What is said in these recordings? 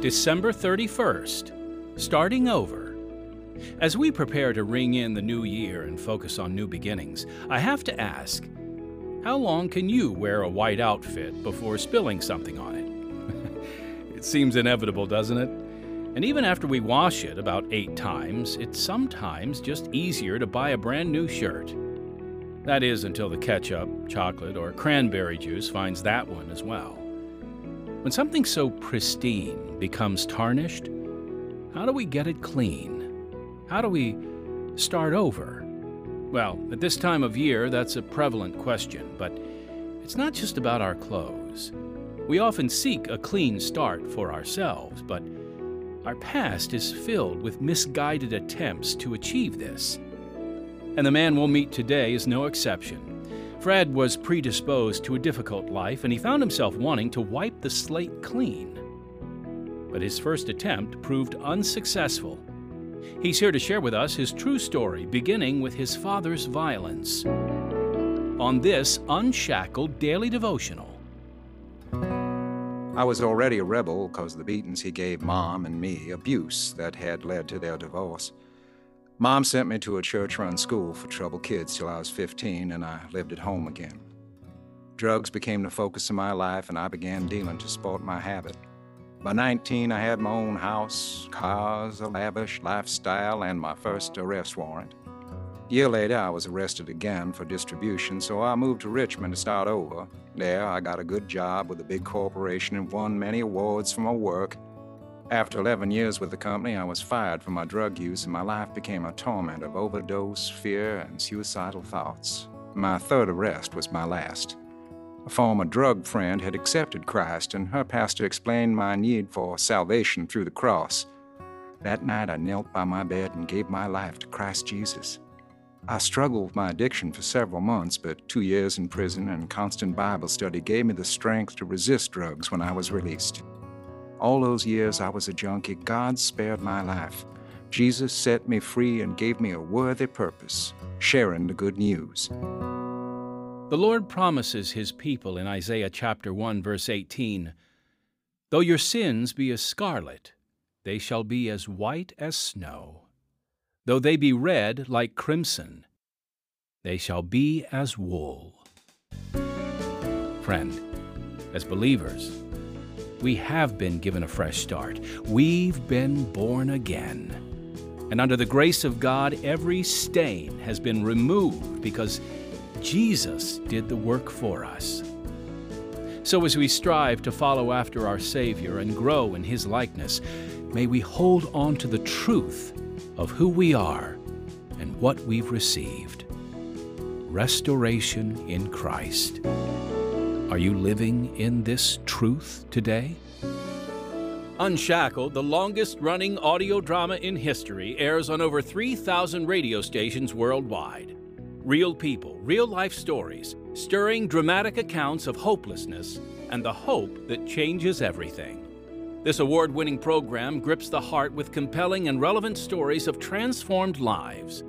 December 31st, starting over. As we prepare to ring in the new year and focus on new beginnings, I have to ask how long can you wear a white outfit before spilling something on it? it seems inevitable, doesn't it? And even after we wash it about eight times, it's sometimes just easier to buy a brand new shirt. That is, until the ketchup, chocolate, or cranberry juice finds that one as well. When something so pristine becomes tarnished, how do we get it clean? How do we start over? Well, at this time of year, that's a prevalent question, but it's not just about our clothes. We often seek a clean start for ourselves, but our past is filled with misguided attempts to achieve this. And the man we'll meet today is no exception. Fred was predisposed to a difficult life, and he found himself wanting to wipe the slate clean. But his first attempt proved unsuccessful He's here to share with us his true story, beginning with his father's violence. On this unshackled daily devotional. I was already a rebel because the beatings he gave Mom and me, abuse that had led to their divorce. Mom sent me to a church run school for troubled kids till I was 15, and I lived at home again. Drugs became the focus of my life, and I began dealing to support my habit. By 19, I had my own house, cars, a lavish lifestyle, and my first arrest warrant. A year later, I was arrested again for distribution, so I moved to Richmond to start over. There, I got a good job with a big corporation and won many awards for my work. After 11 years with the company, I was fired for my drug use, and my life became a torment of overdose, fear, and suicidal thoughts. My third arrest was my last. A former drug friend had accepted Christ, and her pastor explained my need for salvation through the cross. That night, I knelt by my bed and gave my life to Christ Jesus. I struggled with my addiction for several months, but two years in prison and constant Bible study gave me the strength to resist drugs when I was released. All those years I was a junkie, God spared my life. Jesus set me free and gave me a worthy purpose, sharing the good news. The Lord promises his people in Isaiah chapter 1 verse 18, Though your sins be as scarlet, they shall be as white as snow. Though they be red like crimson, they shall be as wool. Friend, as believers, we have been given a fresh start. We've been born again. And under the grace of God, every stain has been removed because Jesus did the work for us. So, as we strive to follow after our Savior and grow in His likeness, may we hold on to the truth of who we are and what we've received restoration in Christ. Are you living in this truth today? Unshackled, the longest running audio drama in history, airs on over 3,000 radio stations worldwide. Real people, real life stories, stirring dramatic accounts of hopelessness and the hope that changes everything. This award winning program grips the heart with compelling and relevant stories of transformed lives.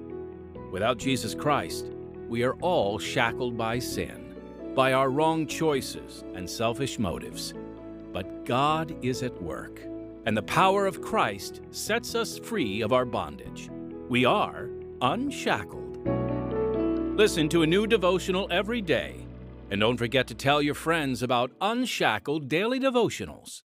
Without Jesus Christ, we are all shackled by sin, by our wrong choices and selfish motives. But God is at work, and the power of Christ sets us free of our bondage. We are unshackled. Listen to a new devotional every day. And don't forget to tell your friends about Unshackled Daily Devotionals.